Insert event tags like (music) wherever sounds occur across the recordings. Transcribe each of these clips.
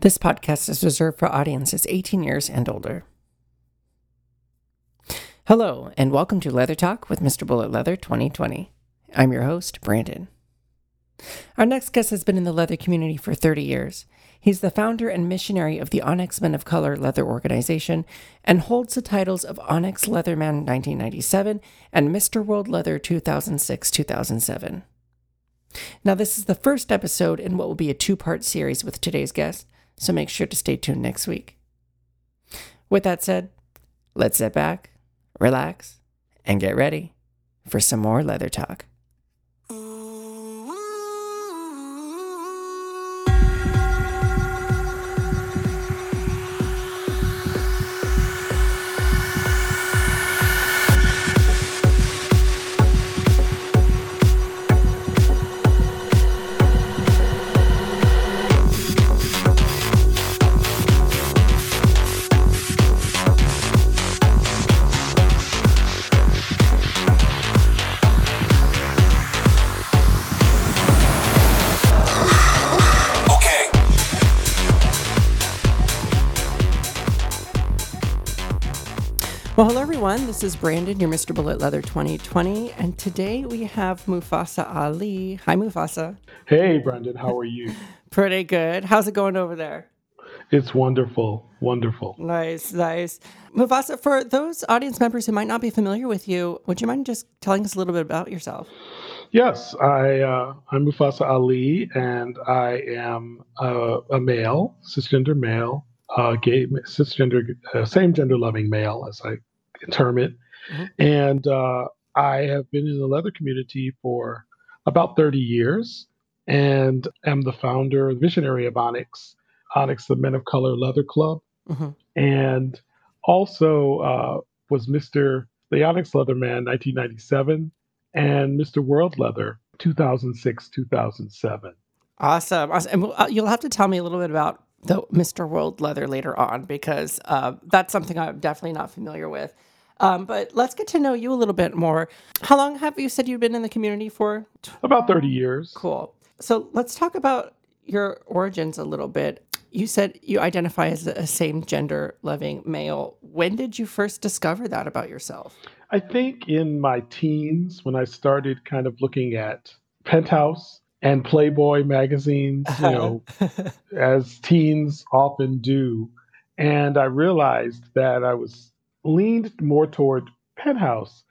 This podcast is reserved for audiences 18 years and older. Hello, and welcome to Leather Talk with Mr. Bullet Leather 2020. I'm your host, Brandon. Our next guest has been in the leather community for 30 years. He's the founder and missionary of the Onyx Men of Color Leather Organization and holds the titles of Onyx Leatherman 1997 and Mr. World Leather 2006 2007. Now, this is the first episode in what will be a two part series with today's guest, so make sure to stay tuned next week. With that said, let's sit back, relax, and get ready for some more leather talk. Everyone. This is Brandon, your Mr. Bullet Leather 2020, and today we have Mufasa Ali. Hi, Mufasa. Hey, Brandon. how are you? (laughs) Pretty good. How's it going over there? It's wonderful, wonderful. Nice, nice. Mufasa, for those audience members who might not be familiar with you, would you mind just telling us a little bit about yourself? Yes, I uh, I'm Mufasa Ali, and I am uh, a male, cisgender male, uh, gay, cisgender, uh, same gender loving male, as I term it, Mhm. and uh, I have been in the leather community for about 30 years, and am the founder, visionary of Onyx, Onyx, the Men of Color Leather Club. Mhm. and also uh, was Mr. the Onyx Leatherman 1997 and Mr. World Leather 2006 2007. Awesome. awesome. And we'll- uh, you'll have to tell me a little bit about the Mr. World leather later on because uh, that's something I'm definitely not familiar with. Um, but let's get to know you a little bit more. How long have you said you've been in the community for? About 30 years. Cool. So let's talk about your origins a little bit. You said you identify as a same gender loving male. When did you first discover that about yourself? I think in my teens when I started kind of looking at Penthouse and Playboy magazines, you know, (laughs) as teens often do. And I realized that I was leaned more toward Penthouse.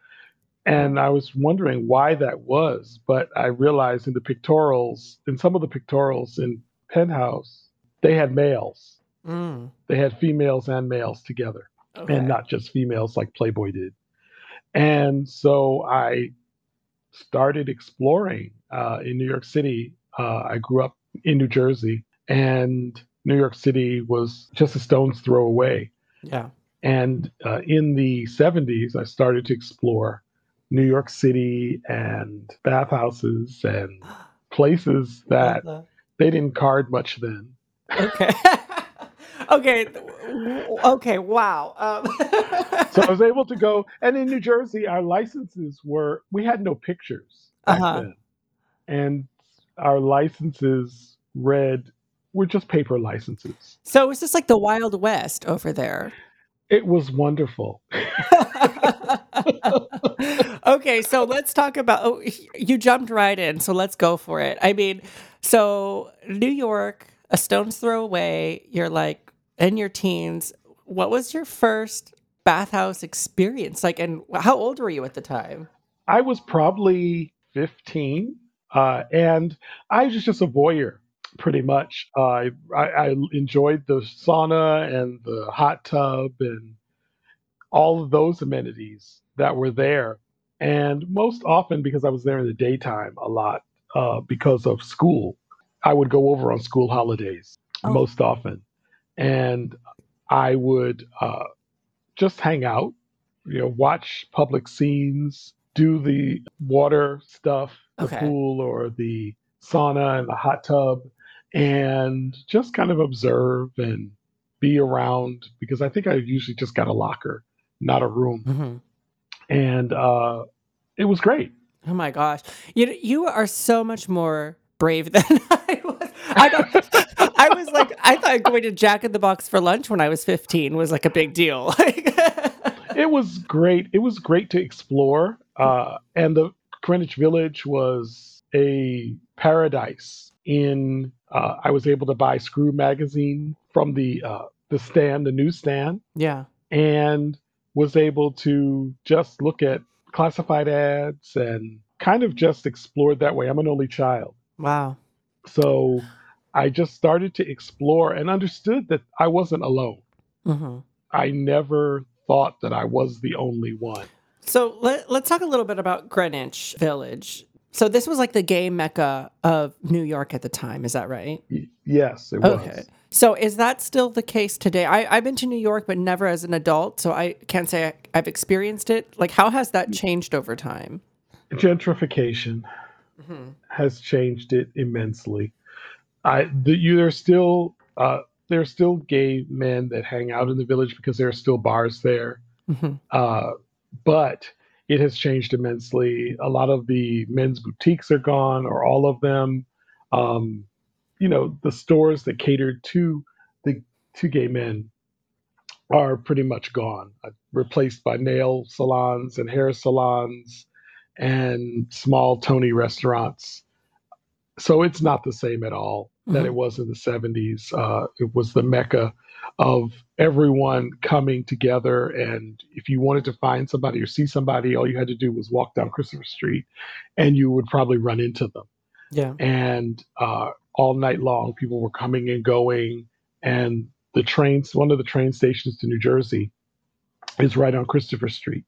And I was wondering why that was. But I realized in the pictorials, in some of the pictorials in Penthouse, they had males. Mm, They had females and males together, okay. and not just females like Playboy did. And so I started exploring uh, in New York City. Uh, I grew up in New Jersey, and New York City was just a stone's throw away. yeah. And uh, in the 70s, I started to explore New York City and bathhouses and (gasps) places that they didn't card much then. Okay. (laughs) okay. Okay. Wow. Um, (laughs) So I was able to go, and in New Jersey, our licenses were, we had no pictures back Uh-huh. then. And our licenses read, were just paper licenses. so it was just like the Wild West over there. It was wonderful. (laughs) (laughs) okay, so let's talk about. Oh, you jumped right in, so let's go for it. I mean, so New York, a stone's throw away. You're like in your teens. What was your first bathhouse experience like, and how old were you at the time? I was probably 15, uh, and I was just a voyeur, pretty much. Uh, I, I, enjoyed the sauna and the hot tub and all of those amenities that were there. And most often, because I was there in the daytime a lot, uh, because of school, I would go over on school holidays Oh. most often. And I would uh, just hang out, you know, watch public scenes, do the water stuff, the Okay. pool or the sauna and the hot tub, and just kind of observe and be around because I think I usually just got a locker, not a room. Mhm. And uh, it was great. Oh my gosh. You you are so much more brave (laughs) than I was. I I was like, I thought going to Jack in the Box for lunch when I was 15 was like a big deal. (laughs) it was great. It was great to explore. Uh, and the Greenwich Village was a paradise. In uh, I was able to buy Screw magazine from the uh, the stand, the newsstand. Yeah, and was able to just look at classified ads and kind of just explored that way. I'm an only child. Wow. So I just started to explore and understood that I wasn't alone. Mm-hmm. I never thought that I was the only one. So let, let's talk a little bit about Greenwich Village. So this was like the gay mecca of New York at the time. Is that right? Yes, it okay. was. So is that still the case today? I, I've been to New York, but never as an adult, so I can't say I, I've experienced it. Like, how has that changed over time? Gentrification mm-hmm. has changed it immensely. I the, you there's still uh, there's still gay men that hang out in the village because there are still bars there. Mm-hmm. Uh, but it has changed immensely. A lot of the men's boutiques are gone, or all of them. Um, you know, the stores that catered to the to gay men are pretty much gone, uh, replaced by nail salons and hair salons and small Tony restaurants. So it's not the same at all mm-hmm. that it was in the 70s. Uh, it was the mecca of everyone coming together. And if you wanted to find somebody or see somebody, all you had to do was walk down Christopher Street and you would probably run into them. Yeah. And uh, all night long, people were coming and going. And the trains, one of the train stations to New Jersey is right on Christopher Street.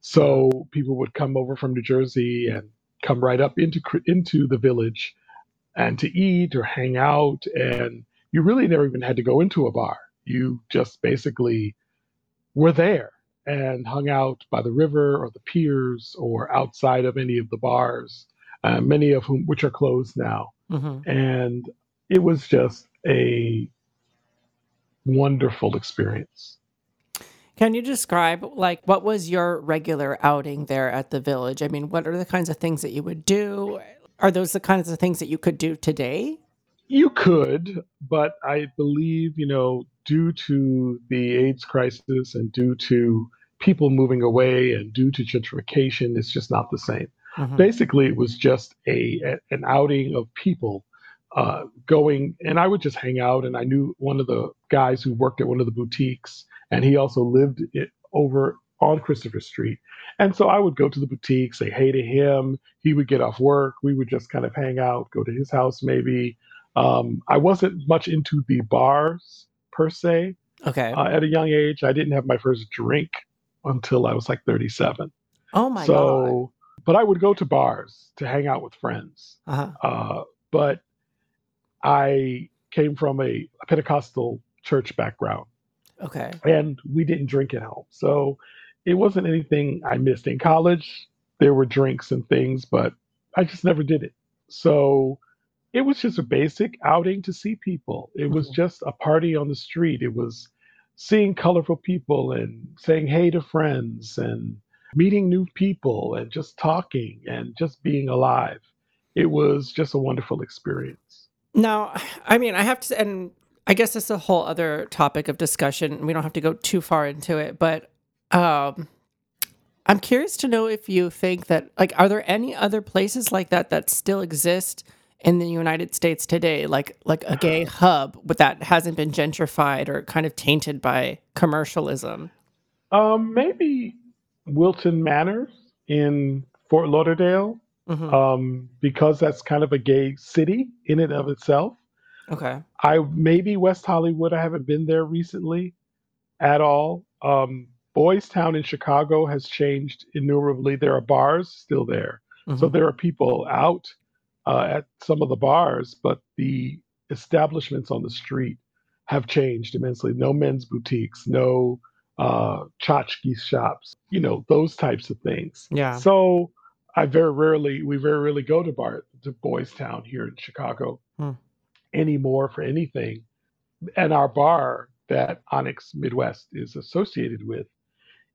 So people would come over from New Jersey and come right up into into the village and to eat or hang out and you really never even had to go into a bar you just basically were there and hung out by the river or the piers or outside of any of the bars, uh, many of whom which are closed now. Mm-hmm. And it was just a wonderful experience. Can you describe like what was your regular outing there at the village? I mean, what are the kinds of things that you would do? Are those the kinds of things that you could do today? You could, but I believe, you know, due to the AIDS crisis and due to people moving away and due to gentrification, it's just not the same. Mm-hmm. Basically, it was just a, a an outing of people uh, going, and I would just hang out. And I knew one of the guys who worked at one of the boutiques, and he also lived it, over on Christopher Street. And so I would go to the boutique, say hey to him. He would get off work. We would just kind of hang out, go to his house maybe. Um, I wasn't much into the bars per se. Okay. Uh, at a young age, I didn't have my first drink until I was like 37. Oh my so, god. So, but I would go to bars to hang out with friends. Uh-huh. Uh, but I came from a, a Pentecostal church background. Okay. And we didn't drink at home. So it wasn't anything I missed. In college, there were drinks and things, but I just never did it. So it was just a basic outing to see people. It was mm-hmm. just a party on the street. It was seeing colorful people and saying hey to friends and meeting new people and just talking and just being alive. It was just a wonderful experience. Now, I mean, I have to, and I guess it's a whole other topic of discussion. We don't have to go too far into it, but um, I'm curious to know if you think that, like, are there any other places like that that still exist? in the United States today, like like a gay hub, but that hasn't been gentrified or kind of tainted by commercialism? Um, maybe Wilton Manors in Fort Lauderdale, mm-hmm. um, because that's kind of a gay city in and of itself. Okay. I maybe West Hollywood. I haven't been there recently at all. Um, Boys Town in Chicago has changed innumerably. There are bars still there, mm-hmm. so there are people out uh, at some of the bars, but the establishments on the street have changed immensely. No men's boutiques, no uh, tchotchke shops, you know, those types of things. Yeah. So I very rarely, we very rarely go to bar to Boys Town here in Chicago hmm. anymore for anything. And our bar that Onyx Midwest is associated with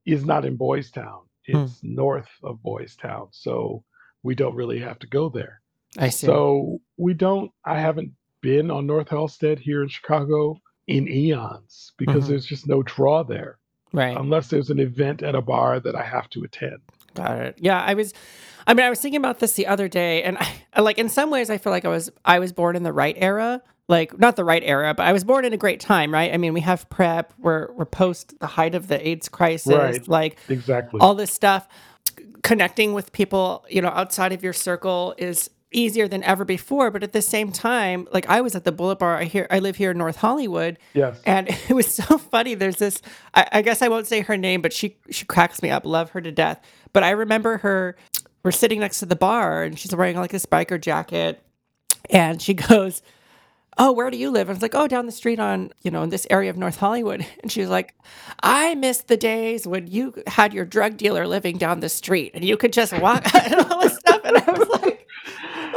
is not in Boys Town. Hmm. It's hmm. north of Boys Town. So we don't really have to go there. I see. So we don't. I haven't been on North Halsted here in Chicago in eons because Mhm. there's just no draw there Right. unless there's an event at a bar that I have to attend. Got it. Yeah, I was. I mean, I was thinking about this the other day, and (laughs) I, like in some ways, I feel like I was I was born in the right era. Like not the right era, but I was born in a great time, right? I mean, we have PrEP. We're we're post the height of the AIDS crisis. Right. Like Exactly. all this stuff, connecting with people, you know, outside of your circle is easier than ever before. But at the same time, like I was at the Bullet Bar. I here I live here in North Hollywood, yes. and (laughs) it was so funny. There's this, I, I guess I won't say her name, but she she cracks me up. Love her to death. But I remember her. We're sitting next to the bar, and she's wearing like a biker jacket, and she (laughs) goes, "Oh, where do you live?" And I was like, "Oh, down the street on you know in this area of North Hollywood." (laughs) And she was like, "I miss the days when you had your drug dealer living down the street, and you could just walk (laughs) and all this stuff." And I was like.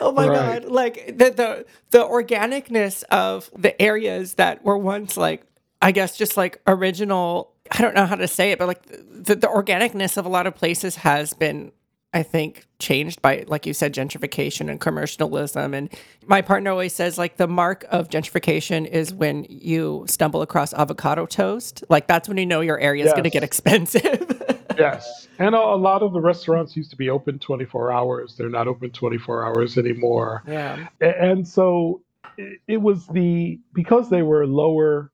Oh my Right. god! Like the the the organicness of the areas that were once like, I guess, just like original. I don't know how to say it, but like the the organicness of a lot of places has been, I think, changed by like you said, gentrification and commercialism. And my partner always says like the mark of gentrification is when you stumble across avocado toast. Like that's when you know your area is going to get expensive. (laughs) Yes. And a, a lot of the restaurants used to be open 24 hours. They're not open 24 hours anymore. yeah. And so it, it was the, because they were lower,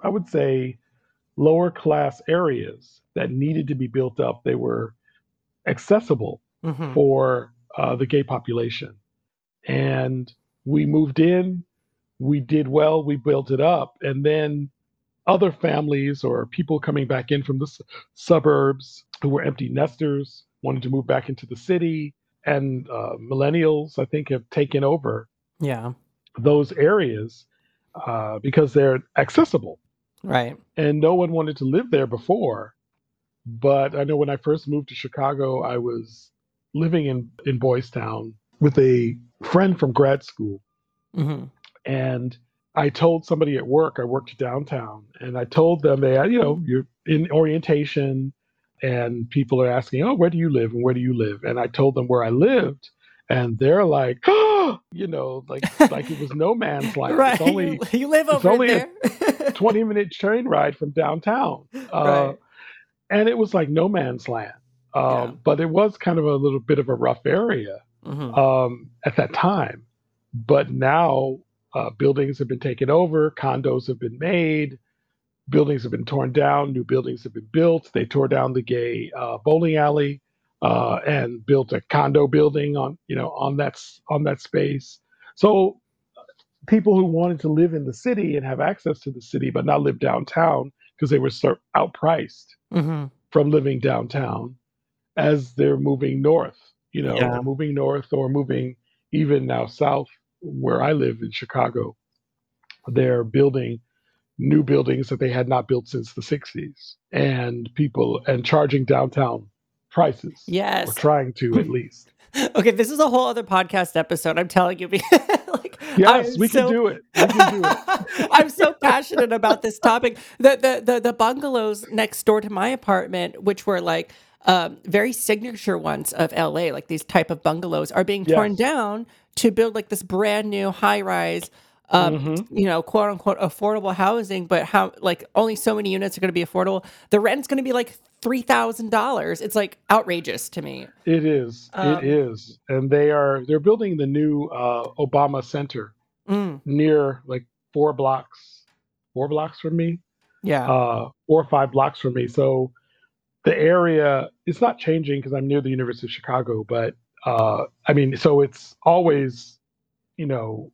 I would say, lower class areas that needed to be built up, they were accessible hmm for uh, the gay population. And we moved in, we did well, we built it up. And then other families or people coming back in from the s- suburbs who were empty nesters wanted to move back into the city. And uh, millennials, I think, have taken over Yeah. those areas uh, because they're accessible. Right. And no one wanted to live there before. But I know when I first moved to Chicago, I was living in, in Boys Town with a friend from grad school. hmm And I told somebody at work, I worked downtown, and I told them they, you know, you're in orientation and people are asking, oh, where do you live and where do you live? And I told them where I lived. And they're like, oh, you know, like like it was no man's (laughs) land. right. It's only you, live it's only there. a 20 minute train ride from downtown. (laughs) Uh, Right. And it was like no man's land. Um, Yeah. But it was kind of a little bit of a rough area hmm um, at that time. But now uh, buildings have been taken over, condos have been made, buildings have been torn down, new buildings have been built. They tore down the gay uh, bowling alley uh, and built a condo building on you know on that on that space. So people who wanted to live in the city and have access to the city but not live downtown because they were so outpriced hmm from living downtown as they're moving north, you know, Yeah. moving north or moving even now south where I live in Chicago. They're building new buildings that they had not built since the 60s and people and charging downtown prices Yes. Yes. trying to at (laughs) least. Okay, this is a whole other podcast episode. I'm telling you, (laughs) like Yes, I'm we can so- do it. We can do it. (laughs) I'm so passionate about this topic. The, the the the bungalows next door to my apartment, which were like um, very signature ones of LA, like these type of bungalows, are being torn down to build like this brand new high rise. Um, Mhm. you know, quote unquote affordable housing, but how like only so many units are going to be affordable. The rent's going to be like three thousand dollars. It's like outrageous to me. It is. Um, it is. And they are they're building the new uh, Obama Center Mm, near like four blocks, four blocks from me. yeah. uh, four or five blocks from me. So the area it's not changing because I'm near the University of Chicago, but uh, I mean, so it's always, you know,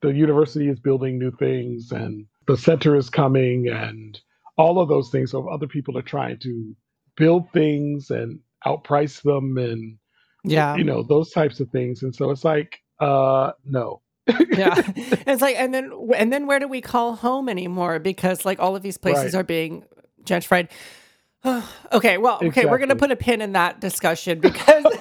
the university is building new things and the center is coming and all of those things. So other people are trying to build things and outprice them and yeah. you know those types of things. And so it's like, uh, no. yeah (laughs) it's like and then and then where do we call home anymore because like all of these places Right. are being gentrified (sighs) okay well okay we're gonna put a pin in that discussion because (laughs)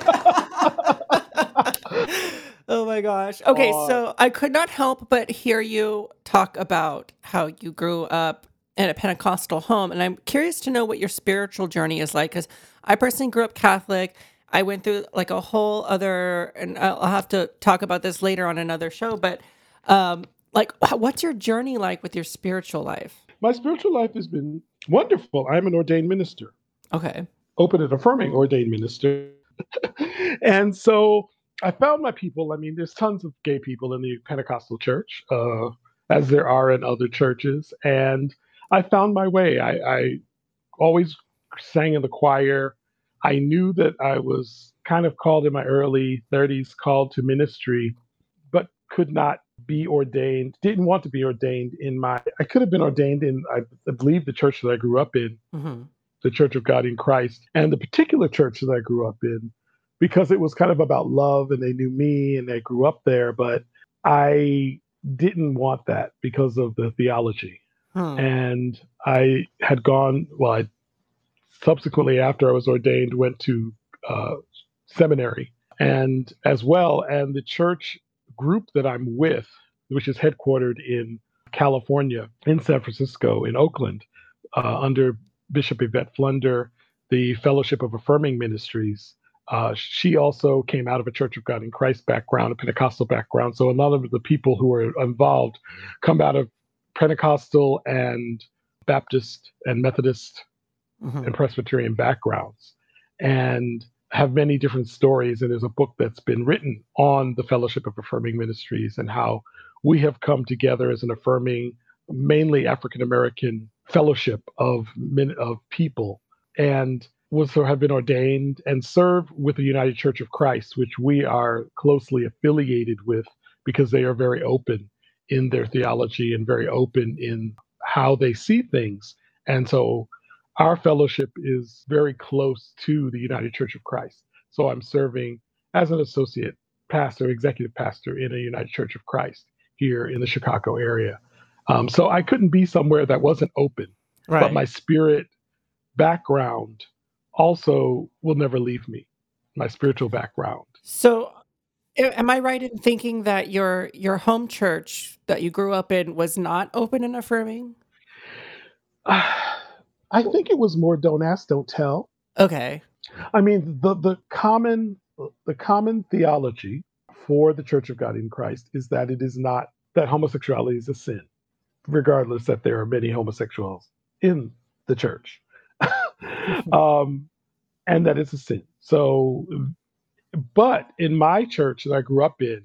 oh my gosh okay Uh, so i could not help but hear you talk about how you grew up in a pentecostal home and i'm curious to know what your spiritual journey is like because i personally grew up catholic i went through like a whole other and i'll I'll have to talk about this later on another show but Um, like, what's your journey like with your spiritual life? My spiritual life has been wonderful. I'm an ordained minister. Okay. Open and affirming ordained minister. (laughs) and so I found my people. I mean, there's tons of gay people in the Pentecostal church, uh, as there are in other churches. And I found my way. I, I always sang in the choir. I knew that I was kind of called in my early 30s, called to ministry, but could not be ordained, didn't want to be ordained in my, I could have been ordained in, I, believe, the church that I grew up in, mm-hmm. the Church of God in Christ, and the particular church that I grew up in, because it was kind of about love and they knew me and they grew up there. But I didn't want that because of the theology. Hmm. And I had gone, well, I subsequently, after I was ordained, went to uh, seminary and as well. And the church group that I'm with, which is headquartered in California, in San Francisco, in Oakland, uh, under Bishop Yvette Flunder, the Fellowship of Affirming Ministries. Uh, she also came out of a Church of God in Christ background, a Pentecostal background. So a lot of the people who are involved come out of Pentecostal and Baptist and Methodist mm-hmm. and Presbyterian backgrounds. And have many different stories, and there's a book that's been written on the Fellowship of Affirming Ministries and how we have come together as an affirming, mainly African American fellowship of men, of people, and was so have been ordained and serve with the United Church of Christ, which we are closely affiliated with because they are very open in their theology and very open in how they see things. And so our fellowship is very close to the United Church of Christ. So I'm serving as an associate pastor, executive pastor in a United Church of Christ here in the Chicago area. Um, so I couldn't be somewhere that wasn't open. Right. But my spirit background also will never leave me. My spiritual background. So am I right in thinking that your your home church that you grew up in was not open and affirming? (sighs) I think it was more don't ask, don't tell. Okay. I mean, the the common the common theology for the Church of God in Christ is that it is not that homosexuality is a sin, regardless that there are many homosexuals in the church, (laughs) um, and that it's a sin. So, but in my church that I grew up in,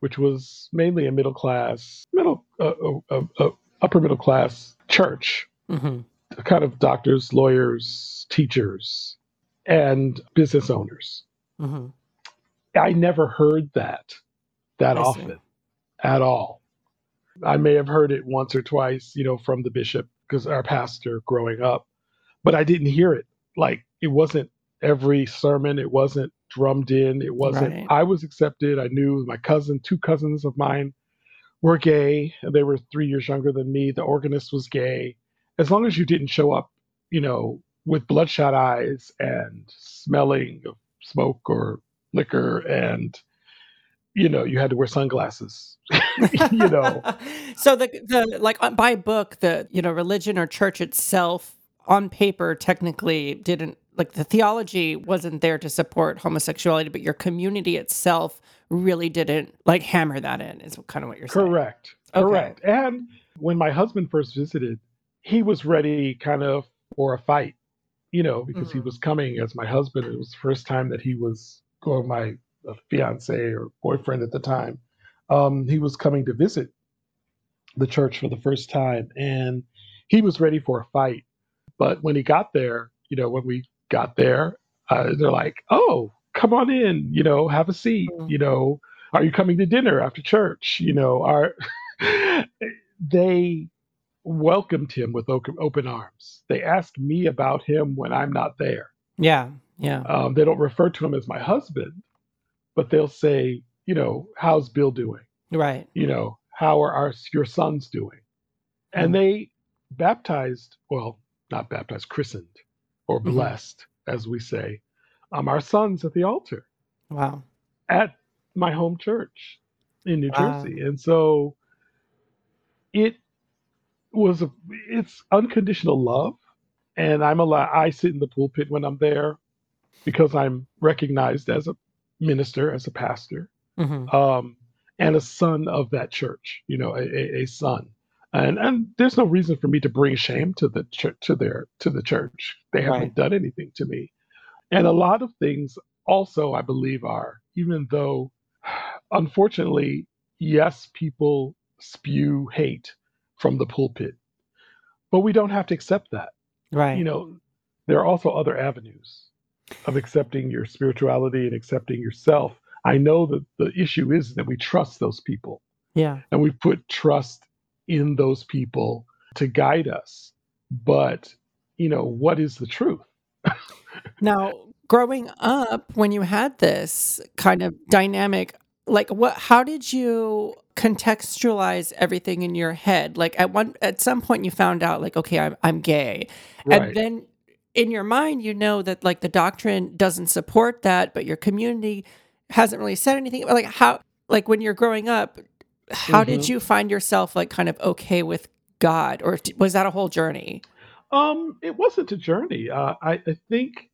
which was mainly a middle class, middle, uh, uh, uh, uh upper middle class church, mm-hmm kind of doctors, lawyers, teachers, and business owners. Mm-hmm. I never heard that that I often see. at all. I may have heard it once or twice, you know, from the bishop because our pastor growing up, but I didn't hear it. Like it wasn't every sermon, it wasn't drummed in, it wasn't. Right. I was accepted. I knew my cousin, two cousins of mine were gay, and they were three years younger than me. The organist was gay as long as you didn't show up, you know, with bloodshot eyes and smelling of smoke or liquor and you know you had to wear sunglasses (laughs) you know (laughs) so the the like uh, by book the you know religion or church itself on paper technically didn't like the theology wasn't there to support homosexuality but your community itself really didn't like hammer that in is kind of what you're saying correct okay. correct and when my husband first visited he was ready kind of for a fight, you know, because mm-hmm. he was coming as my husband. It was the first time that he was, or my uh, fiance or boyfriend at the time. Um, he was coming to visit the church for the first time, and he was ready for a fight. But when he got there, you know, when we got there, uh, they're like, "Oh, come on in, you know, have a seat, mm-hmm. you know, are you coming to dinner after church? You know, are (laughs) they welcomed him with open arms. They ask me about him when I'm not there. Yeah, yeah. Um, they don't refer to him as my husband, but they'll say, you know, how's Bill doing? Right. You know, how are our, your sons doing? And mm. they baptized, well, not baptized, christened or mm-hmm. blessed, mm-hmm. as we say, um, our sons at the altar. Wow. At my home church in New wow. Jersey. And so it was a, it's unconditional love, and I'm allowed. I sit in the pulpit when I'm there because I'm recognized as a minister, as a pastor, mm-hmm. um, and a son of that church, you know, a, a, a son. And and there's no reason for me to bring shame to the church to their to the church. They haven't done anything to me. And a lot of things also I believe are, even though unfortunately, yes, people spew hate from the pulpit, but we don't have to accept that. Right. You Right. know, there are also other avenues of accepting your spirituality and accepting yourself. I know that the issue is that we trust those people Yeah. and we put trust in those people to guide us. But, you know, what is the truth? (laughs) Now, growing up, when you had this kind of dynamic, like what how did you contextualize everything in your head? Like at one at some point you found out like, okay, I'm I'm gay. And then in your mind you know that like the doctrine doesn't support that, but your community hasn't really said anything. Like how like when you're growing up, how did hmm you find yourself like kind of okay with God or was that a whole journey? Um, it wasn't a journey. Uh, I, I think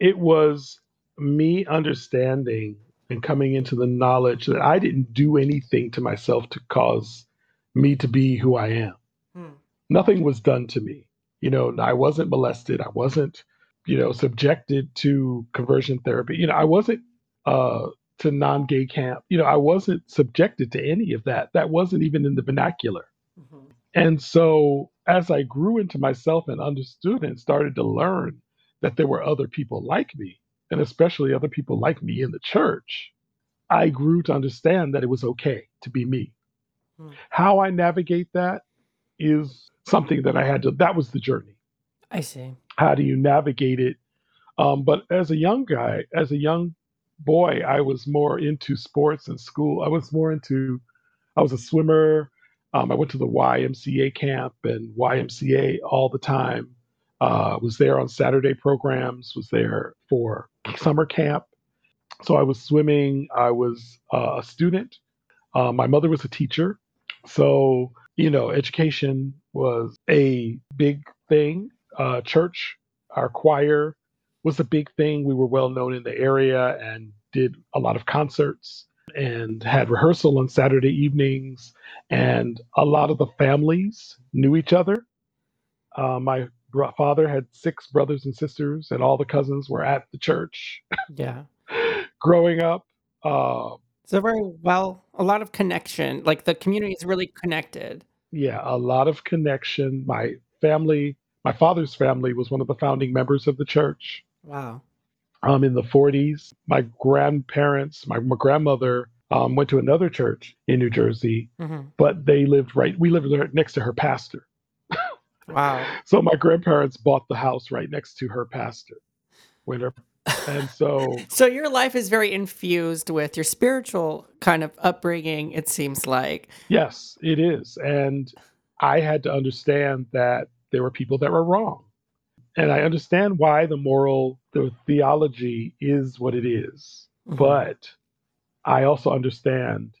it was me understanding and coming into the knowledge that I didn't do anything to myself to cause me to be who I am. Hmm. Nothing was done to me. You know, I wasn't molested. I wasn't, you know, subjected to conversion therapy. You know, I wasn't uh, to non gay camp. You know, I wasn't subjected to any of that. That wasn't even in the vernacular. Mhm. And so as I grew into myself and understood and started to learn that there were other people like me, and especially other people like me in the church, I grew to understand that it was okay to be me. Hmm. How I navigate that is something that I had to, that was the journey. I see. How do you navigate it? Um, but as a young guy, as a young boy, I was more into sports and school. I was more into, I was a swimmer. Um, I went to the YMCA camp and YMCA all the time. Uh, was there on Saturday programs, was there for summer camp. So I was swimming. I was uh, a student. Uh, my mother was a teacher. So, you know, education was a big thing. Uh, church, our choir was a big thing. We were well known in the area and did a lot of concerts and had rehearsal on Saturday evenings. And a lot of the families knew each other. Uh, my father had six brothers and sisters, and all the cousins were at the church Yeah. (laughs) growing up. Uh, So very well, a lot of connection. Like the community is really connected. yeah, a lot of connection. My family, my father's family was one of the founding members of the church Wow. um, in the 40s. My grandparents, my, my grandmother um, went to another church in New Jersey, hmm but they lived right, we lived there next to her pastor. Wow. (laughs) So my grandparents bought the house right next to her pastor. When her, and so, (laughs) So your life is very infused with your spiritual kind of upbringing, it seems like. yes, it is. And I had to understand that there were people that were wrong. And I understand why the moral, the theology is what it is. Mhm. But I also understand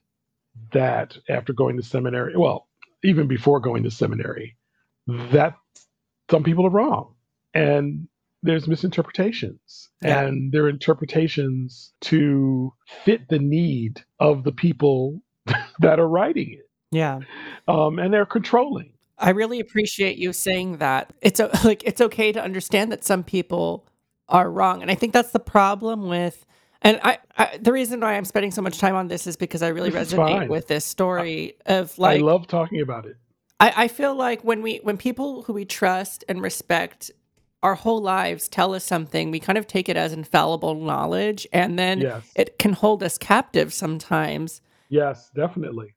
that after going to seminary, well, even before going to seminary, that some people are wrong and there's misinterpretations Yeah. and there are interpretations to fit the need of the people (laughs) that are writing it Yeah. um, and they're controlling I really appreciate you saying that. It's (laughs) like it's okay to understand that some people are wrong, and I think that's the problem with. And I, I the reason why I'm spending so much time on this is because I really this resonate with this story of like i love talking about it I, I feel like when we when people who we trust and respect our whole lives tell us something, we kind of take it as infallible knowledge, and then yes it can hold us captive sometimes. yes definitely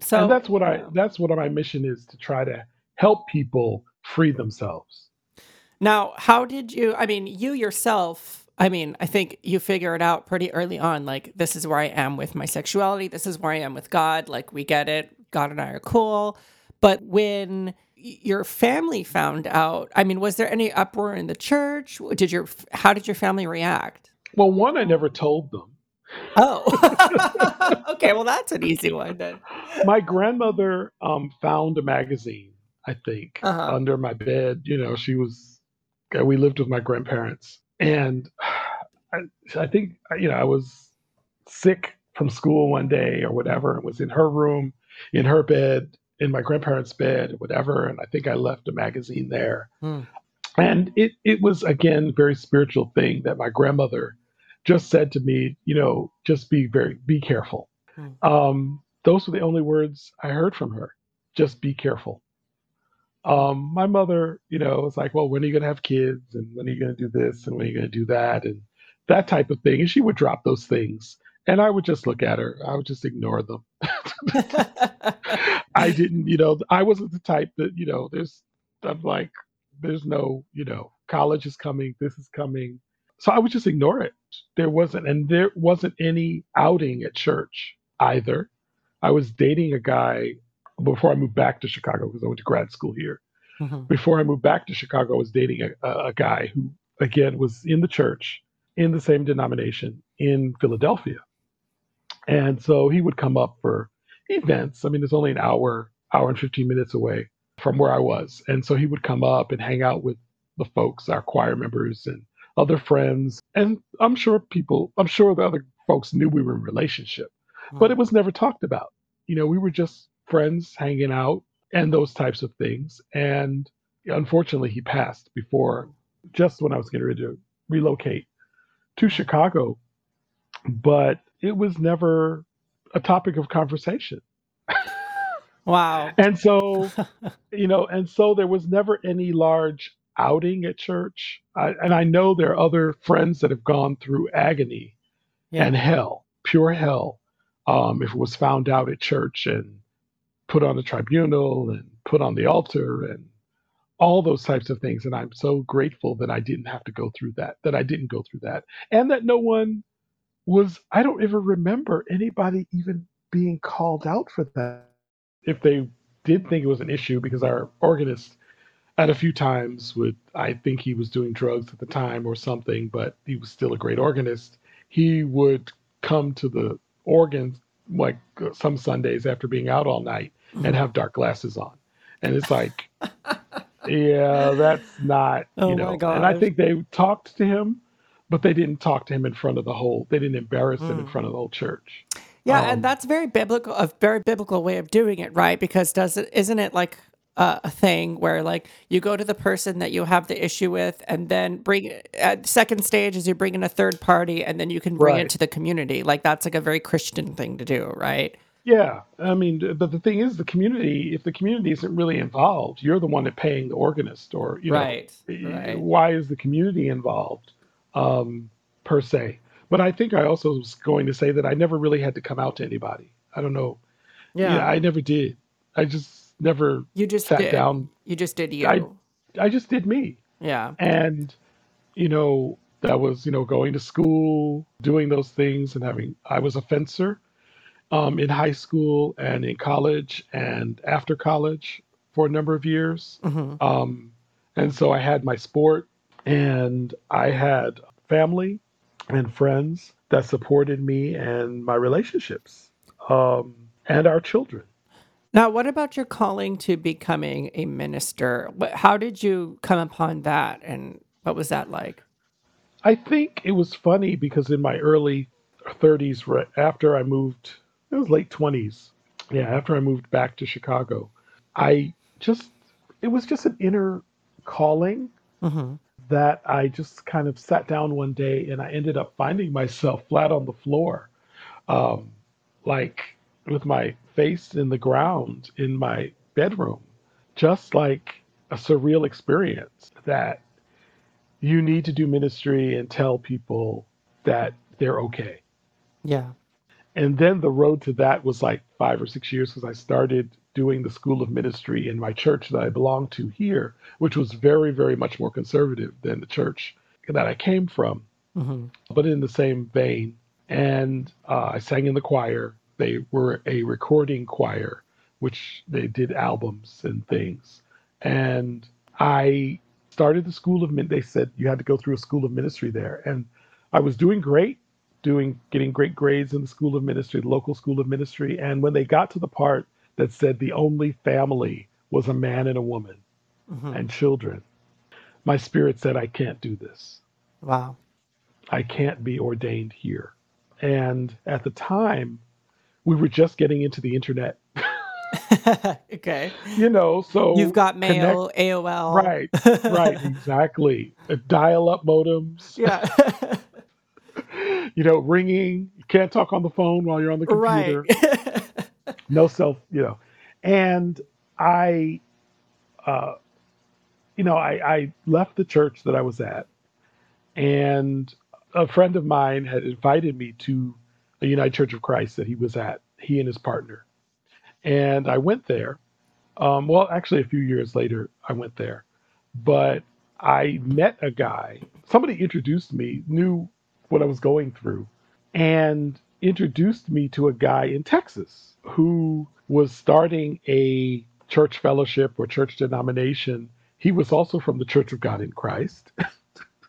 and So that's what I that's what my mission is to try to help people free themselves Now, how did you? I mean, you yourself. I mean, I think you figure it out pretty early on. Like, this is where I am with my sexuality. This is where I am with God. Like, we get it. God and I are cool. But when your family found out, I mean, was there any uproar in the church? Did your how did your family react? well one i never told them Oh, (laughs) okay. Well, that's an easy one then. my grandmother um, found a magazine, I think, Uh huh. under my bed. You know, she was, uh, we lived with my grandparents. And (sighs) I, I think, uh, you know, I was sick from school one day or whatever and was in her room, in her bed, in my grandparents' bed, whatever. And I think I left a magazine there. Hmm. And it, it was, again, very spiritual thing that my grandmother just said to me, you know, just be very, be careful. Hmm. Um, those were the only words I heard from her. Just be careful. Um, my mother, you know, was like, well, when are you going to have kids? And when are you going to do this? And when are you going to do that? And that type of thing. And she would drop those things. And I would just look at her. I would just ignore them. (laughs) I didn't, you know, I wasn't the type that, you know, there's, I'm like, there's no, you know, college is coming, this is coming. So I would just ignore it. There wasn't, and there wasn't any outing at church either. I was dating a guy before I moved back to Chicago because I went to grad school here. Mm-hmm. Before I moved back to Chicago, I was dating a, a, a guy who, again, was in the church in the same denomination in Philadelphia. And so he would come up for events. I mean, it's only an hour, hour and 15 minutes away from where I was. And so he would come up and hang out with the folks, our choir members and other friends. And I'm sure people, I'm sure the other folks knew we were in relationship, mm-hmm. but it was never talked about. You know, we were just friends hanging out and those types of things. And unfortunately, he passed before, just when I was getting ready to relocate to Chicago. But it was never a topic of conversation. (laughs) Wow. and so, (laughs) you know, and so there was never any large outing at church. I, and I know there are other friends that have gone through agony yeah. and hell, pure hell, um, if it was found out at church and put on a tribunal and put on the altar and all those types of things. And I'm so grateful that I didn't have to go through that, that I didn't go through that, and that no one was, I don't ever remember anybody even being called out for that. If they did think it was an issue, because our organist at a few times with I think he was doing drugs at the time or something, but he was still a great organist. He would come to the organ like some Sundays after being out all night and have dark glasses on. And it's like, (laughs) yeah, that's not, oh you know. And I think they talked to him but they didn't talk to him in front of the whole they didn't embarrass him in mm. front of the whole church yeah um, and that's very biblical a very biblical way of doing it right because does it isn't it like uh, a thing where like you go to the person that you have the issue with and then bring at second stage is you bring in a third party and then you can bring right. it to the community like that's like a very christian thing to do right yeah i mean but the thing is the community if the community isn't really involved you're the one that paying the organist or you know right, right. why is the community involved um, per se. But I think I also was going to say that I never really had to come out to anybody. I don't know. Yeah, yeah I never did. I just never. You just sat did. down. You just did you. I, I just did me. Yeah. And you know that was you know going to school, doing those things, and having. I was a fencer um, in high school and in college and after college for a number of years. Mm-hmm. Um, and so I had my sport and I had family and friends that supported me and my relationships um, and our children. Now, what about your calling to becoming a minister? How did you come upon that and what was that like? I think it was funny because in my early 30s, right after I moved, it was late 20s. Yeah, after I moved back to Chicago, I just, it was just an inner calling. Mm-hmm that I just kind of sat down one day and I ended up finding myself flat on the floor, um, like with my face in the ground in my bedroom, just like a surreal experience that you need to do ministry and tell people that they're okay. Yeah. And then the road to that was like five or six years because I started doing the school of ministry in my church that I belonged to here, which was very, very much more conservative than the church that I came from, mm-hmm. but in the same vein. And uh, I sang in the choir. They were a recording choir, which they did albums and things. And I started the school of min. they said you had to go through a school of ministry there, and I was doing great, doing getting great grades in the school of ministry, the local school of ministry. And when they got to the part that said the only family was a man and a woman mm-hmm. and children. My spirit said, I can't do this. Wow. I can't be ordained here. And at the time, we were just getting into the internet. (laughs) okay. You know, so you've got mail, connect, AOL. Right, right, exactly. (laughs) Dial up modems. Yeah. (laughs) you know, ringing. You can't talk on the phone while you're on the computer. Right. no self, you know. And I, uh, you know, I, I left the church that I was at, and a friend of mine had invited me to a United Church of Christ that he was at, he and his partner. And I went there. Um, well, actually, a few years later, I went there. But I met a guy, somebody introduced me, knew what I was going through, and introduced me to a guy in Texas who was starting a church fellowship or church denomination. He was also from the Church of God in Christ. (laughs)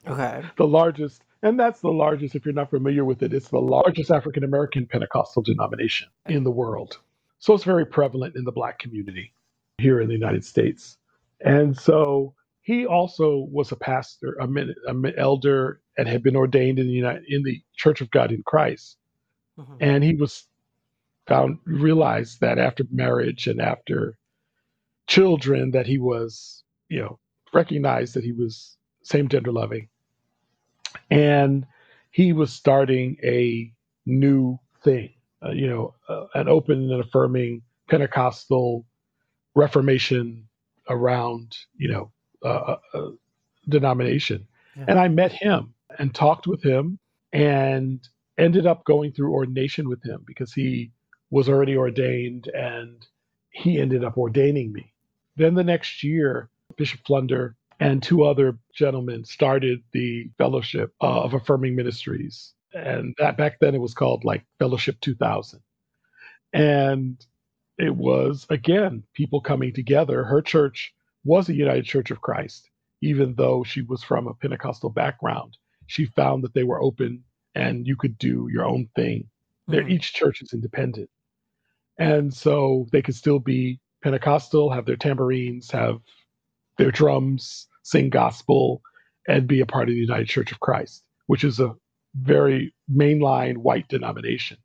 Okay. the largest, and that's the largest, if you're not familiar with it, it's the largest African American Pentecostal denomination in the world. So it's very prevalent in the Black community here in the United States. And so he also was a pastor, a, an elder, and had been ordained in the United, in the Church of God in Christ. Mm-hmm. And he was found realized that after marriage and after children that he was, you know, recognized that he was same gender loving. And he was starting a new thing, uh, you know, uh, an open and affirming Pentecostal Reformation around, you know, uh, uh, denomination. Yeah. And I met him and talked with him and ended up going through ordination with him because he was already ordained and he ended up ordaining me. Then the next year, Bishop Flunder and two other gentlemen started the Fellowship of Affirming Ministries. And that back then it was called like Fellowship 2000. And it was, again, people coming together. Her church was a United Church of Christ, even though she was from a Pentecostal background. She found that they were open and you could do your own thing. Mm-hmm. Each church is independent. And so they could still be Pentecostal, have their tambourines, have their drums, sing gospel, and be a part of the United Church of Christ, which is a very mainline white denomination.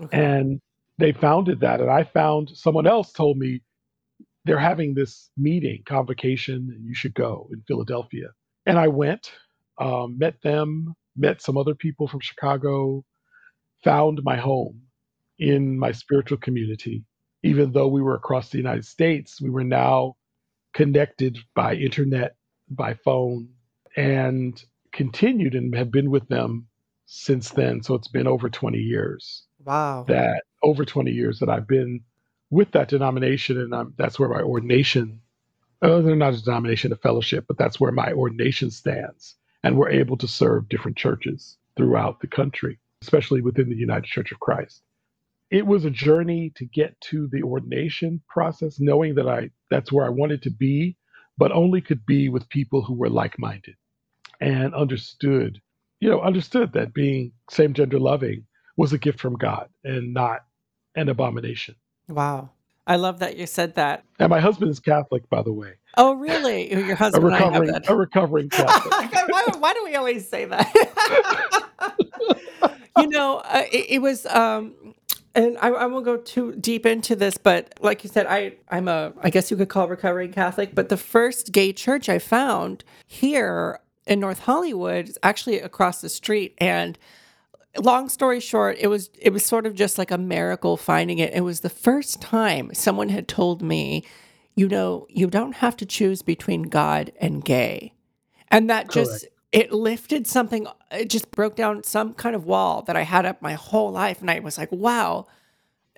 Okay. And they founded that. And I found someone else told me they're having this meeting, convocation, and you should go in Philadelphia. And I went, um, met them, met some other people from Chicago, found my home in my spiritual community. Even though we were across the United States, we were now connected by internet, by phone, and continued and have been with them since then. So it's been over 20 years. Wow. That over 20 years that I've been with that denomination, and I'm, that's where my ordination. Oh, they're not a denomination, a fellowship, but that's where my ordination stands. And we're able to serve different churches throughout the country, especially within the United Church of Christ it was a journey to get to the ordination process, knowing that I that's where I wanted to be, but only could be with people who were like-minded and understood, you know, understood that being same gender loving was a gift from God and not an abomination. Wow. I love that you said that. And my husband is Catholic, by the way. Oh, really? Your (laughs) husband a recovering, (laughs) a recovering Catholic. why, why, do we always say that? (laughs) you know, uh, it, it, was um, and I, I won't go too deep into this, but like you said, I I'm a I guess you could call recovering Catholic, but the first gay church I found here in North Hollywood is actually across the street, and long story short, it was it was sort of just like a miracle finding it. It was the first time someone had told me, you know, you don't have to choose between God and gay, and that Correct. just it lifted something it just broke down some kind of wall that i had up my whole life and i was like wow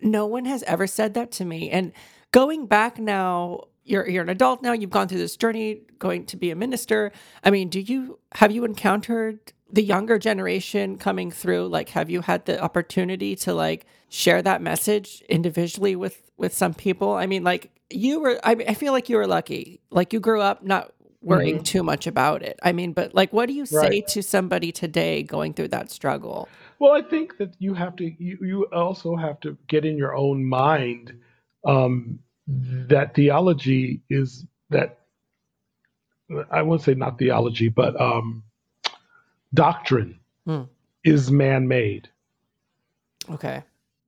no one has ever said that to me. And going back now you're you're an adult now you've gone through this journey going to be a minister. I mean do you have you encountered the younger generation coming through? Like have you had the opportunity to like share that message individually with with some people? I mean like you were I, I feel like you were lucky. Like you grew up not worrying mm-hmm. too much about it. I mean, but like, what do you say right. to somebody today going through that struggle? Well, I think that you have to, you, you also have to get in your own mind um, that theology is that, I won't say not theology, but um, doctrine mm. is man made. Okay.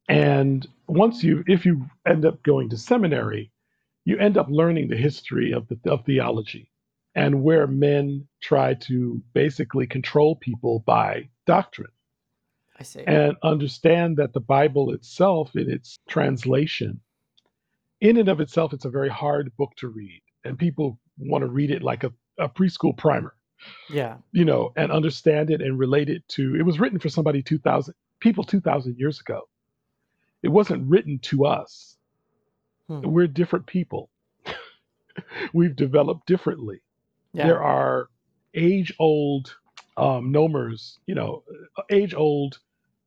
And once you, if you end up going to seminary, you end up learning the history of the of theology and where men try to basically control people by doctrine. I see. And understand that the Bible itself, in its translation, in and of itself, it's a very hard book to read. And people want to read it like a, a preschool primer. Yeah. You know, and understand it and relate it to it was written for somebody 2000 people 2000 years ago. It wasn't written to us. Hmm. We're different people. (laughs) We've developed differently. Yeah. There are age old um, nomers, you know, age old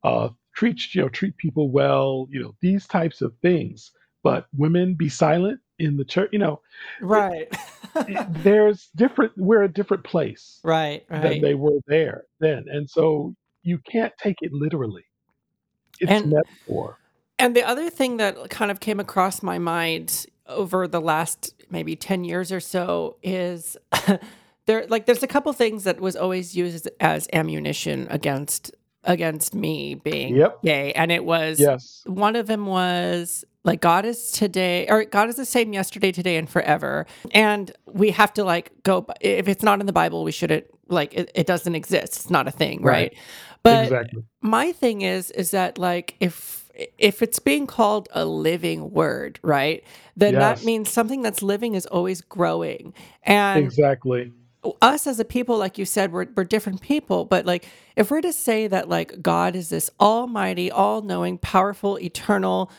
uh, treat you know treat people well, you know these types of things. But women be silent in the church, you know. Right. it, (laughs) there's different. We're a different place. Right. Right. Than they were there then, and so you can't take it literally. It's and, metaphor. And the other thing that kind of came across my mind over the last maybe 10 years or so is (laughs) there like there's a couple things that was always used as ammunition against against me being yep. gay and it was yes one of them was like god is today or god is the same yesterday today and forever and we have to like go if it's not in the bible we shouldn't like it, it doesn't exist it's not a thing right, right? but exactly. my thing is is that like if if it's being called a living word, right? Then yes. that means something that's living is always growing. And exactly. Us as a people, like you said, we're, we're different people. But like, if we're to say that like God is this almighty, all knowing, powerful, eternal,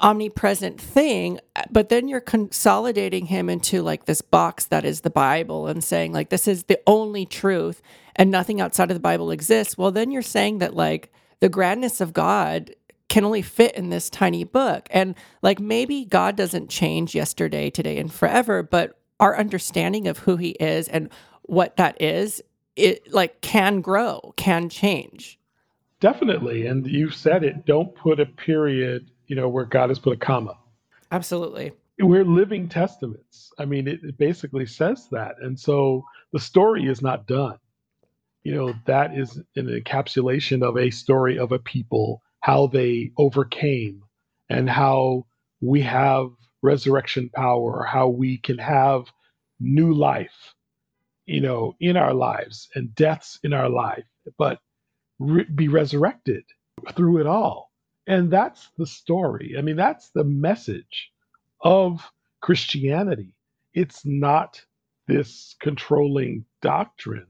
omnipresent thing, but then you're consolidating him into like this box that is the Bible and saying like this is the only truth and nothing outside of the Bible exists. Well, then you're saying that like the grandness of God can only fit in this tiny book. And like maybe God doesn't change yesterday, today, and forever, but our understanding of who he is and what that is, it like can grow, can change. Definitely. And you said it, don't put a period, you know, where God has put a comma. Absolutely. We're living testaments. I mean, it, it basically says that. And so the story is not done. You know, that is an encapsulation of a story of a people how they overcame and how we have resurrection power, how we can have new life, you know, in our lives and deaths in our life, but re- be resurrected through it all. And that's the story. I mean, that's the message of Christianity. It's not this controlling doctrine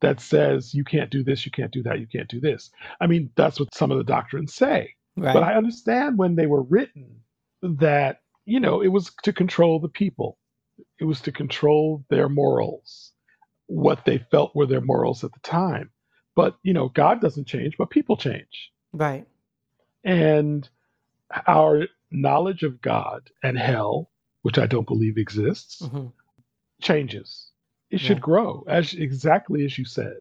that says you can't do this, you can't do that, you can't do this. I mean, that's what some of the doctrines say. Right. But I understand when they were written that, you know, it was to control the people, it was to control their morals, what they felt were their morals at the time. But, you know, God doesn't change, but people change. Right. And our knowledge of God and hell, which I don't believe exists, mm-hmm. changes it should yeah. grow as exactly as you said.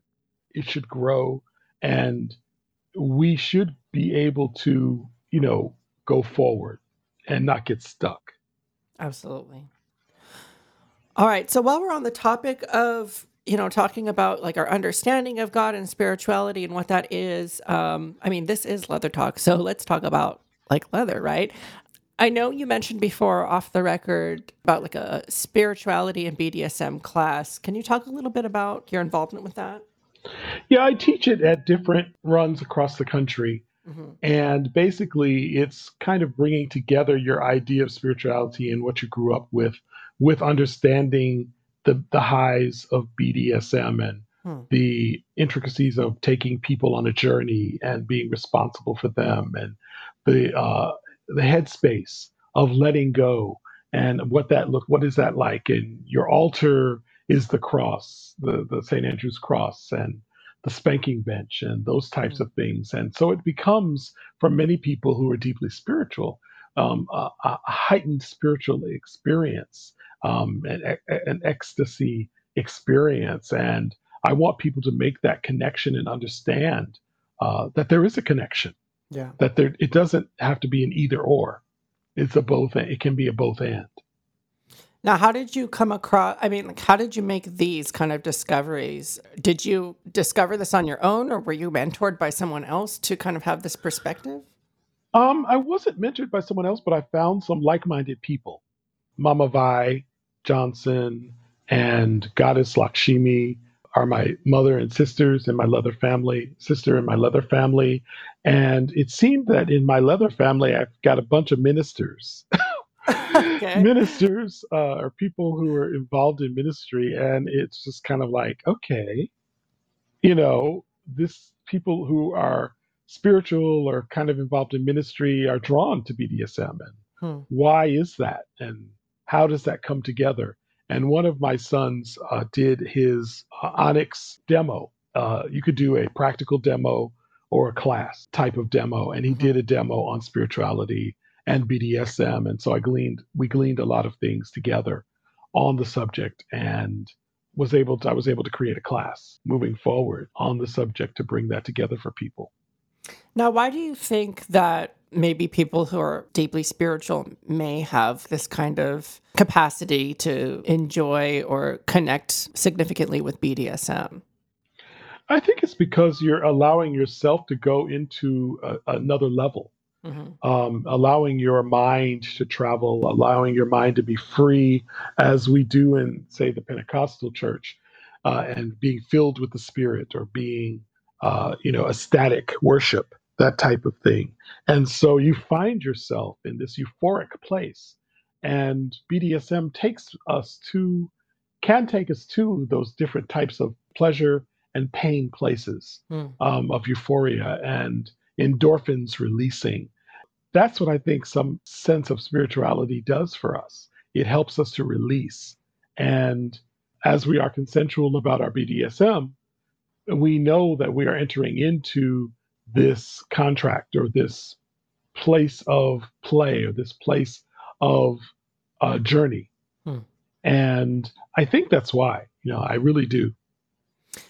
It should grow and we should be able to, you know, go forward and not get stuck. Absolutely. All right. So while we're on the topic of, you know, talking about like our understanding of God and spirituality and what that is, um, I mean, this is leather talk. So let's talk about like leather, right? I know you mentioned before off the record about like a spirituality and BDSM class. Can you talk a little bit about your involvement with that? Yeah, I teach it at different runs across the country. Mm-hmm. And basically, it's kind of bringing together your idea of spirituality and what you grew up with, with understanding the, the highs of BDSM and hmm. the intricacies of taking people on a journey and being responsible for them and the uh, the headspace of letting go and what that look what is that like? And your altar is the cross the the st andrew's cross and the spanking bench and those types mm-hmm. of things. And so it becomes for many people who are deeply spiritual um, a, a, heightened spiritual experience um, an, an ecstasy experience. And i want people to make that connection and understand uh, that there is a connection yeah. That there it doesn't have to be an either or. It's a both it can be a both and. Now, how did you come across? I mean, like, how did you make these kind of discoveries? Did you discover this on your own, or were you mentored by someone else to kind of have this perspective? Um, I wasn't mentored by someone else, but I found some like-minded people. Mama Vi Johnson and Goddess Lakshmi are my mother and sisters and my leather family, sister and my leather family. And it seemed that in my leather family, I've got a bunch of ministers. (laughs) Okay. ministers uh, are people who are involved in ministry. And it's just kind of like, okay, you know, this people who are spiritual or kind of involved in ministry are drawn to BDSM. And Hmm. why is that? And how does that come together? And one of my sons uh, did his uh, Onyx demo. Uh, you could do a practical demo or a class type of demo, and he Mhm. did a demo on spirituality and BDSM. And so I gleaned, we gleaned a lot of things together on the subject, and was able to, I was able to create a class moving forward on the subject to bring that together for people. Now, why do you think that maybe people who are deeply spiritual may have this kind of capacity to enjoy or connect significantly with BDSM? I think it's because you're allowing yourself to go into a, another level, hmm um, allowing your mind to travel, allowing your mind to be free, as we do in, say, the Pentecostal church, uh, and being filled with the Spirit or being, uh, you know, ecstatic worship, that type of thing. And so you find yourself in this euphoric place, and BDSM takes us to, can take us to those different types of pleasure and pain places Hmm. um, of euphoria and endorphins releasing. That's what I think some sense of spirituality does for us. It helps us to release. And as we are consensual about our BDSM, we know that we are entering into this contract or this place of play or this place of uh, journey. Hmm. And I think that's why, you know, I really do.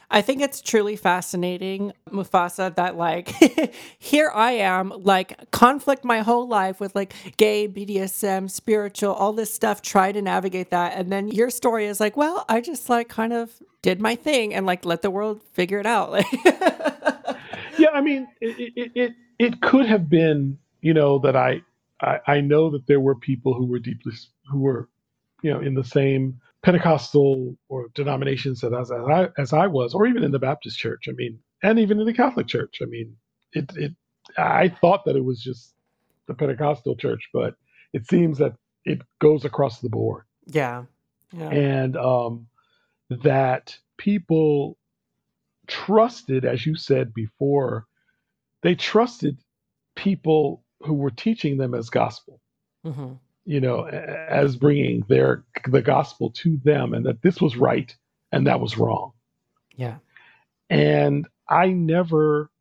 I think it's truly fascinating, Mufasa, that like (laughs) here I am, like conflict my whole life with like gay, BDSM, spiritual, all this stuff, try to navigate that. And then your story is like, well, I just like kind of did my thing and like let the world figure it out. (laughs) Yeah, I mean, it it it, it could have been, you know, that I, I I know that there were people who were deeply who were, you know, in the same Pentecostal or denominations that as, as I as I was, or even in the Baptist church. I mean, and even in the Catholic church. I mean, it it I thought that it was just the Pentecostal church, but it seems that it goes across the board, yeah. Yeah. and um, that people trusted, as you said before, they trusted people who were teaching them as gospel, hmm you know, as bringing their the gospel to them, and that this was right and that was wrong. Yeah. And I never,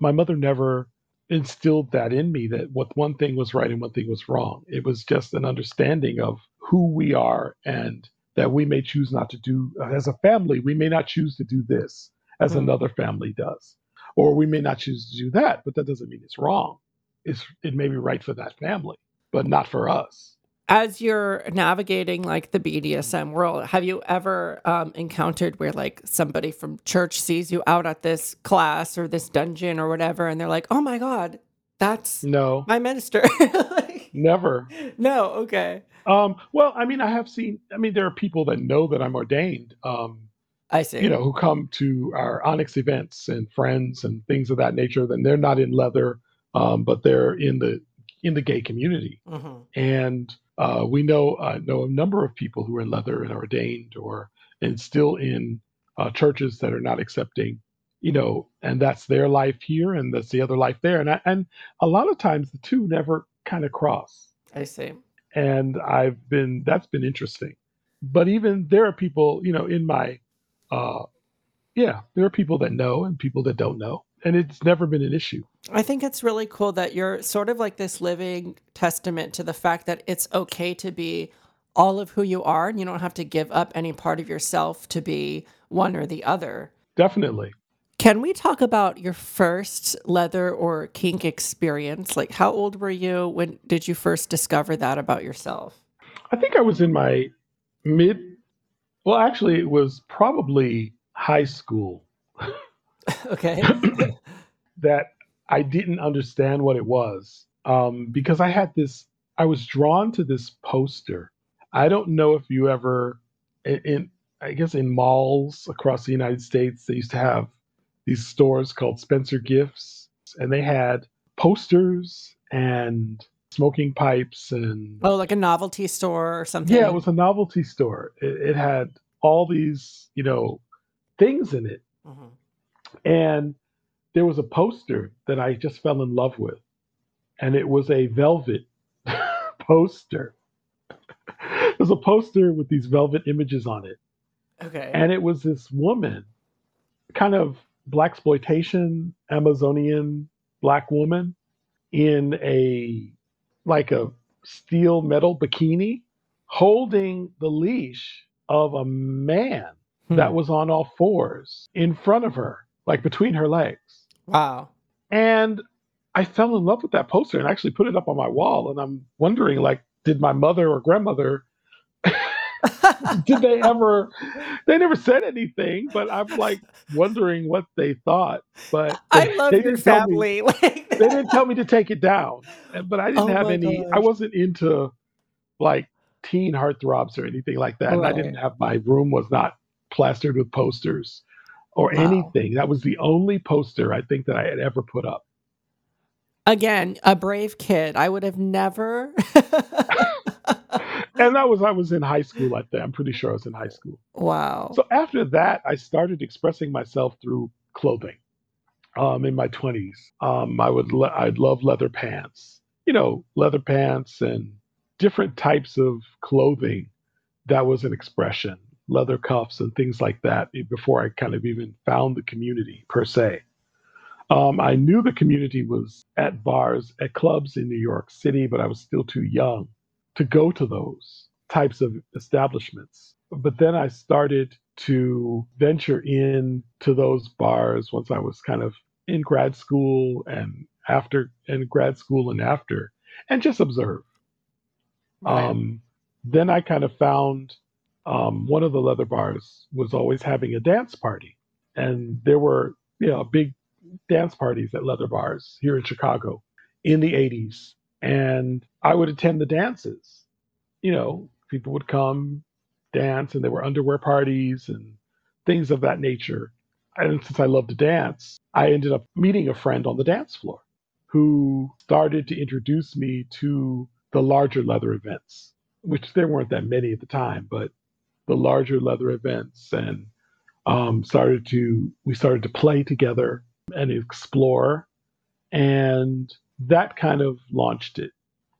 my mother never instilled that in me that what one thing was right and one thing was wrong. It was just an understanding of who we are and that we may choose not to do as a family. We may not choose to do this as Hmm. another family does, or we may not choose to do that. But that doesn't mean it's wrong. It's it may be right for that family, but not for us. As you're navigating like the BDSM world, have you ever um, encountered where like somebody from church sees you out at this class or this dungeon or whatever, and they're like, "Oh my god, that's No, my minister." (laughs) Like, never. no, okay, Um, well, I mean, I have seen. I mean, there are people that know that I'm ordained. Um, I see. you know, who come to our Onyx events and friends and things of that nature. Then they're not in leather, um, but they're in the in the gay community. hmm And uh, we know uh, know a number of people who are in leather and ordained, or and still in uh, churches that are not accepting. You know, and that's their life here, and that's the other life there. And I, and a lot of times the two never kind of cross. I see. And I've been that's been interesting. But even there are people, you know, in my uh, yeah, there are people that know and people that don't know, and it's never been an issue. I think it's really cool that you're sort of like this living testament to the fact that it's okay to be all of who you are, and you don't have to give up any part of yourself to be one or the other. Definitely. Can we talk about your first leather or kink experience? Like, how old were you? When did you first discover that about yourself? I think I was in my mid. Well, actually, it was probably high school (laughs) okay. (coughs) that I didn't understand what it was um, because I had this. I was drawn to this poster. I don't know if you ever in, in I guess in malls across the United States they used to have these stores called Spencer Gifts, and they had posters and smoking pipes and oh, like a novelty store or something. Yeah, it was a novelty store. It, it had all these, you know, things in it, mm-hmm. and there was a poster that I just fell in love with, and it was a velvet (laughs) poster. it was a poster with these velvet images on it. Okay. And it was this woman, kind of black exploitation Amazonian black woman in a like a steel metal bikini holding the leash of a man hmm. that was on all fours in front of her, like between her legs. Wow. And I fell in love with that poster and actually put it up on my wall. And I'm wondering, like, did my mother or grandmother did they ever they never said anything but i'm like wondering what they thought but i love your family (laughs) me, they didn't tell me to take it down eh, but i didn't oh have any gosh. i wasn't into like teen heartthrobs or anything like that right. and i didn't have my room was not plastered with posters or wow. anything that was the only poster i think that i had ever put up again a brave kid i would have never (laughs) and that was I was in high school at that. I'm pretty sure I was in high school. Wow. So after that, I started expressing myself through clothing. Um, in my 20s, um, I would le- I'd love leather pants. You know, leather pants and different types of clothing. That was an expression. Leather cuffs and things like that. Before I kind of even found the community per se. Um, I knew the community was at bars, at clubs in New York City, but I was still too young to go to those types of establishments. But then I started to venture in to those bars once I was kind of in grad school and after in grad school and after and just observe. Right. Um, then I kind of found um, one of the leather bars was always having a dance party, and there were you know big dance parties at leather bars here in Chicago in the 80s, and I would attend the dances. You know, people would come dance, and there were underwear parties and things of that nature. And since I love to dance, I ended up meeting a friend on the dance floor who started to introduce me to the larger leather events, which there weren't that many at the time, but the larger leather events and um, started to we started to play together and explore and that kind of launched it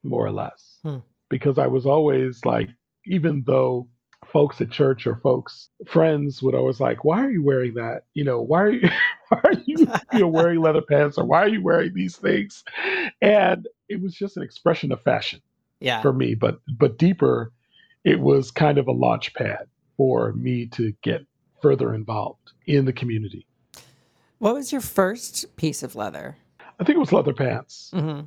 more or less hmm. because I was always like, even though folks at church or folks friends would always like, why are you wearing that? You know, why are you, (laughs) why are you, you know, wearing leather pants or why are you wearing these things? And it was just an expression of fashion yeah. for me, but, but deeper, it was kind of a launch pad for me to get further involved in the community. What was your first piece of leather? I think it was leather pants, mm-hmm.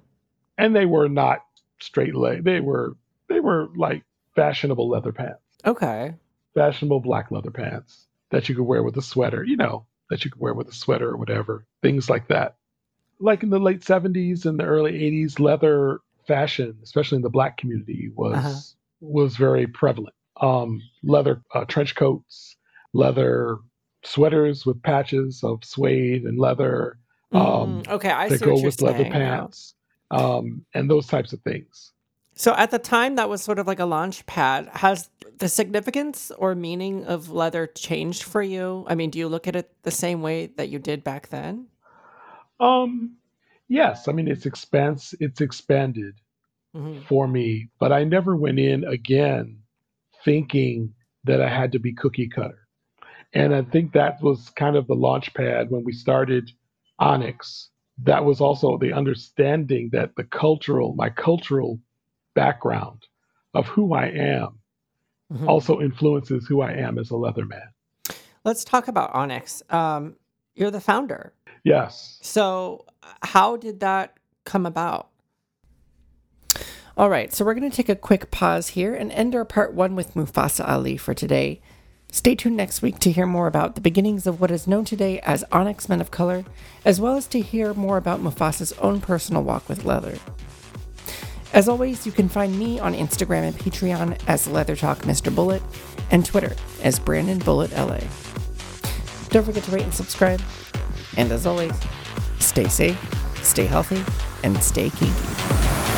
and they were not straight leg. They were they were like fashionable leather pants. Okay. Fashionable black leather pants that you could wear with a sweater. You know that you could wear with a sweater or whatever. Things like that. Like in the late '70s and the early '80s, leather fashion, especially in the black community, was uh-huh. was very prevalent. Um, leather uh, trench coats, leather sweaters with patches of suede and leather um, mm, okay, I that go with leather pants, um, and those types of things. So at the time, that was sort of like a launch pad. Has the significance or meaning of leather changed for you? I mean, do you look at it the same way that you did back then? Um, yes. I mean, it's expanse. It's expanded mm-hmm. for me, but I never went in again thinking that I had to be cookie cutter. And I think that was kind of the launch pad when we started Onyx, that was also the understanding that the cultural, my cultural background of who I am mm-hmm. also influences who I am as a Leatherman. Let's talk about Onyx. Um, you're the founder. Yes. So, how did that come about? All right, so we're going to take a quick pause here and end our part one with Mufasa Ali for today. Stay tuned next week to hear more about the beginnings of what is known today as Onyx Men of Color, as well as to hear more about Mufasa's own personal walk with leather. As always, you can find me on Instagram and Patreon as Leather Talk Mr. Bullet and Twitter as Brandon Bullet LA. Don't forget to rate and subscribe. And as always, stay safe, stay healthy, and stay kinky.